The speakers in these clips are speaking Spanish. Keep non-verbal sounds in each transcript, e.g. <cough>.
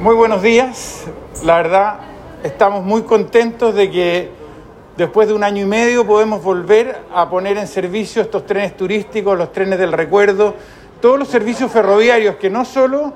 Muy buenos días. La verdad, estamos muy contentos de que después de un año y medio podemos volver a poner en servicio estos trenes turísticos, los trenes del recuerdo, todos los servicios ferroviarios que no solo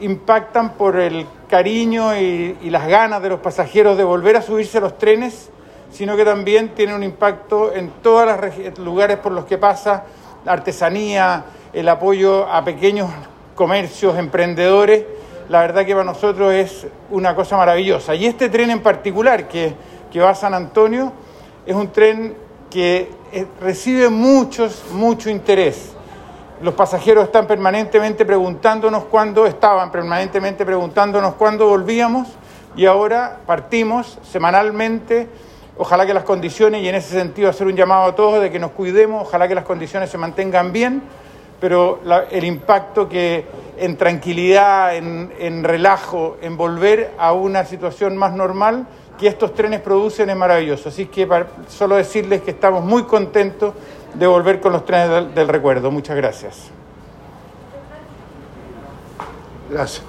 impactan por el cariño y, las ganas de los pasajeros de volver a subirse a los trenes, sino que también tienen un impacto en todos los lugares por los que pasa, artesanía, el apoyo a pequeños comercios, emprendedores, la verdad que para nosotros es una cosa maravillosa. Y este tren en particular que, que va a San Antonio es un tren que eh, recibe muchos, mucho interés. Los pasajeros están permanentemente preguntándonos cuándo, estaban permanentemente preguntándonos cuándo volvíamos y ahora partimos semanalmente. Ojalá que las condiciones, y en ese sentido hacer un llamado a todos de que nos cuidemos, ojalá que las condiciones se mantengan bien pero el impacto que en tranquilidad, en, relajo, en volver a una situación más normal que estos trenes producen es maravilloso. Así que solo decirles que estamos muy contentos de volver con los trenes del, recuerdo. Muchas gracias. Gracias.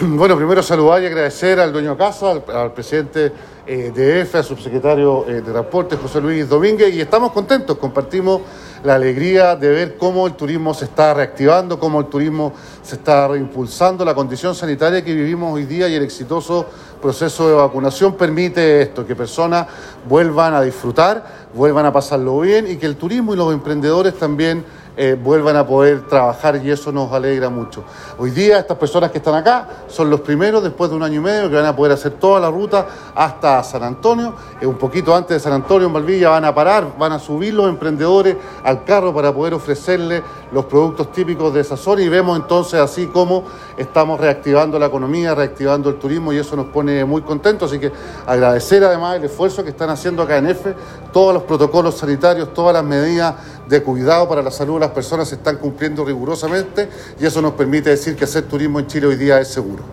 <clears throat> Bueno, primero saludar y agradecer al dueño de casa, al, presidente eh, de EFE, al subsecretario eh, de Transporte, José Luis Domínguez, y estamos contentos, compartimos la alegría de ver cómo el turismo se está reactivando, cómo el turismo se está reimpulsando, la condición sanitaria que vivimos hoy día y el exitoso proceso de vacunación permite esto, que personas vuelvan a disfrutar, vuelvan a pasarlo bien y que el turismo y los emprendedores también eh, vuelvan a poder trabajar y eso nos alegra mucho. Hoy día estas personas que están acá son los primeros después de un año y medio que van a poder hacer toda la ruta hasta San Antonio. Eh, un poquito antes de San Antonio, en Valdivia, van a parar, van a subir los emprendedores al carro para poder ofrecerle los productos típicos de esa zona y vemos entonces así como estamos reactivando la economía, reactivando el turismo y eso nos pone muy contentos. Así que agradecer además el esfuerzo que están haciendo acá en EFE, todos los protocolos sanitarios, todas las medidas de cuidado para la salud de las personas se están cumpliendo rigurosamente y eso nos permite decir que hacer turismo en Chile hoy día es seguro.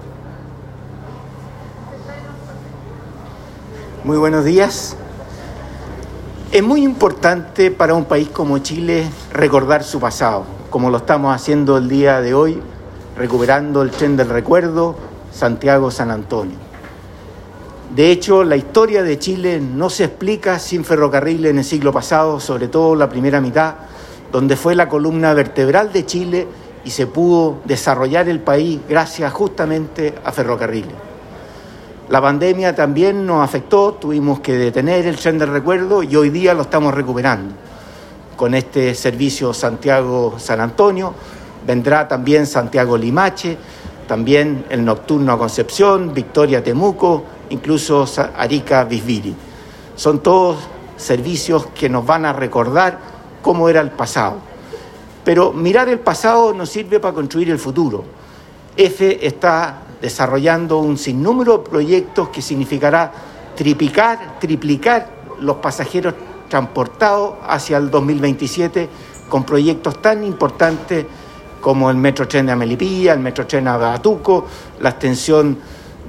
Muy buenos días. Es muy importante para un país como Chile recordar su pasado, como lo estamos haciendo el día de hoy, recuperando el tren del recuerdo Santiago-San Antonio. De hecho, la historia de Chile no se explica sin ferrocarril en el siglo pasado, sobre todo la primera mitad, donde fue la columna vertebral de Chile y se pudo desarrollar el país gracias justamente a ferrocarriles. La pandemia también nos afectó, tuvimos que detener el tren del recuerdo y hoy día lo estamos recuperando. Con este servicio Santiago-San Antonio vendrá también Santiago-Limache, también el nocturno a Concepción, Victoria-Temuco, incluso Arica Visviri. Son todos servicios que nos van a recordar cómo era el pasado. Pero mirar el pasado nos sirve para construir el futuro. EFE está desarrollando un sinnúmero de proyectos que significará triplicar, triplicar los pasajeros transportados hacia el 2027 con proyectos tan importantes como el Metro Tren de Amelipilla, el Metro Tren a Batuco, la extensión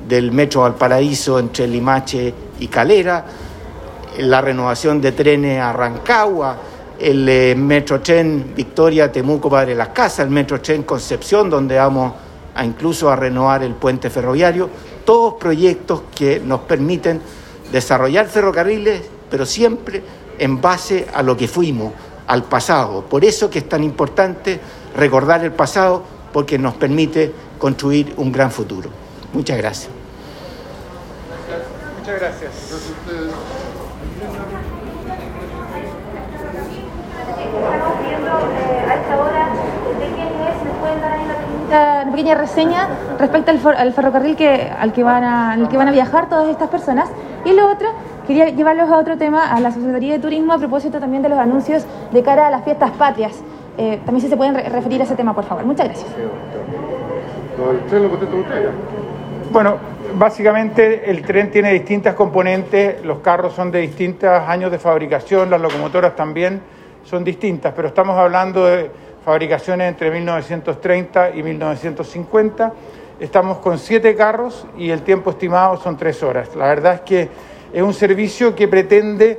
del Metro Valparaíso entre Limache y Calera, la renovación de trenes a Rancagua, el eh, Victoria Temuco Padre Las Casas, el Metro Concepción, donde vamos a incluso a renovar el puente ferroviario, todos proyectos que nos permiten desarrollar ferrocarriles, pero siempre en base a lo que fuimos, al pasado. Por eso que es tan importante recordar el pasado, porque nos permite construir un gran futuro. Muchas gracias. Muchas gracias. Una pequeña reseña respecto al, ferrocarril que, al, que van a, al que van a viajar todas estas personas. Y lo otro, quería llevarlos a otro tema, a la Secretaría de Turismo, a propósito también de los anuncios de cara a las fiestas patrias. Eh, también si se pueden referir a ese tema, por favor. Muchas gracias. Bueno, básicamente el tren tiene distintas componentes, los carros son de distintos años de fabricación, las locomotoras también son distintas, pero estamos hablando de fabricaciones entre 1930 y 1950. Estamos con siete carros y el tiempo estimado son tres horas. La verdad es que es un servicio que pretende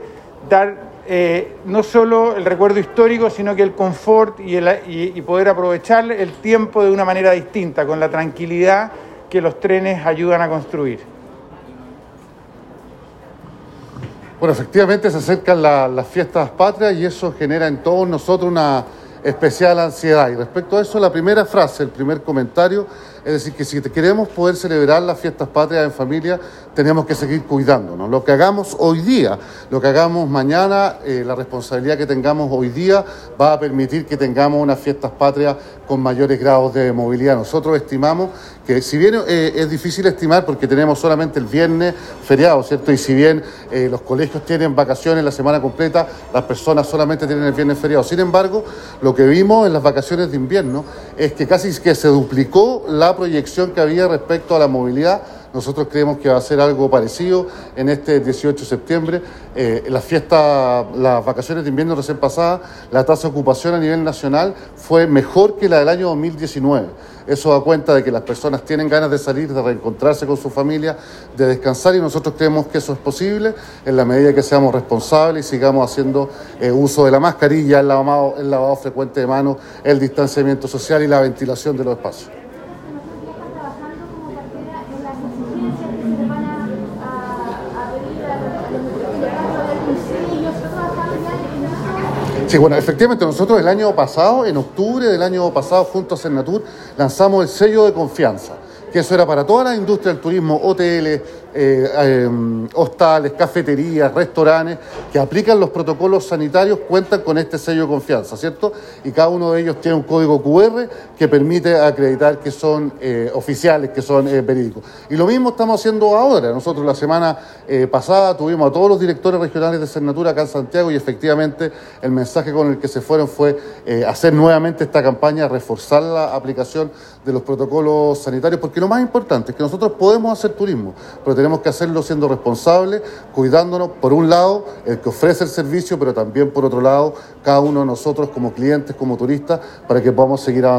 dar eh, no solo el recuerdo histórico, sino que el confort y, y poder aprovechar el tiempo de una manera distinta, con la tranquilidad que los trenes ayudan a construir. Bueno, efectivamente se acercan las fiestas patrias y eso genera en todos nosotros una especial ansiedad. Y respecto a eso, la primera frase, el primer comentario, es decir, que si queremos poder celebrar las fiestas patrias en familia, tenemos que seguir cuidándonos. Lo que hagamos hoy día, lo que hagamos mañana, eh, la responsabilidad que tengamos hoy día va a permitir que tengamos unas fiestas patrias con mayores grados de movilidad. Nosotros estimamos que si bien eh, es difícil estimar porque tenemos solamente el viernes feriado, ¿cierto? Y si bien eh, los colegios tienen vacaciones la semana completa, las personas solamente tienen el viernes feriado. Sin embargo, lo que vimos en las vacaciones de invierno es que casi que se duplicó la proyección que había respecto a la movilidad nosotros creemos que va a ser algo parecido en este 18 de septiembre. Eh, las fiestas, las vacaciones de invierno recién pasadas, la tasa de ocupación a nivel nacional fue mejor que la del año 2019. Eso da cuenta de que las personas tienen ganas de salir, de reencontrarse con su familia, de descansar y nosotros creemos que eso es posible en la medida que seamos responsables y sigamos haciendo eh, uso de la mascarilla, el lavado, el lavado frecuente de manos, el distanciamiento social y la ventilación de los espacios. Sí, bueno, efectivamente nosotros el año pasado, en octubre del año pasado, junto a Cernatur, lanzamos el sello de confianza, que eso era para toda la industria del turismo, hoteles, eh, em, hostales, cafeterías, restaurantes que aplican los protocolos sanitarios cuentan con este sello de confianza, ¿cierto? Y cada uno de ellos tiene un código QR que permite acreditar que son eh, oficiales, que son eh, verídicos. Y lo mismo estamos haciendo ahora. Nosotros la semana pasada tuvimos a todos los directores regionales de Cernatura acá en Santiago y efectivamente el mensaje con el que se fueron fue hacer nuevamente esta campaña, reforzar la aplicación de los protocolos sanitarios, porque lo más importante es que nosotros podemos hacer turismo, pero tenemos que hacerlo siendo responsables, cuidándonos, por un lado, el que ofrece el servicio, pero también por otro lado, cada uno de nosotros como clientes, como turistas, para que podamos seguir avanzando.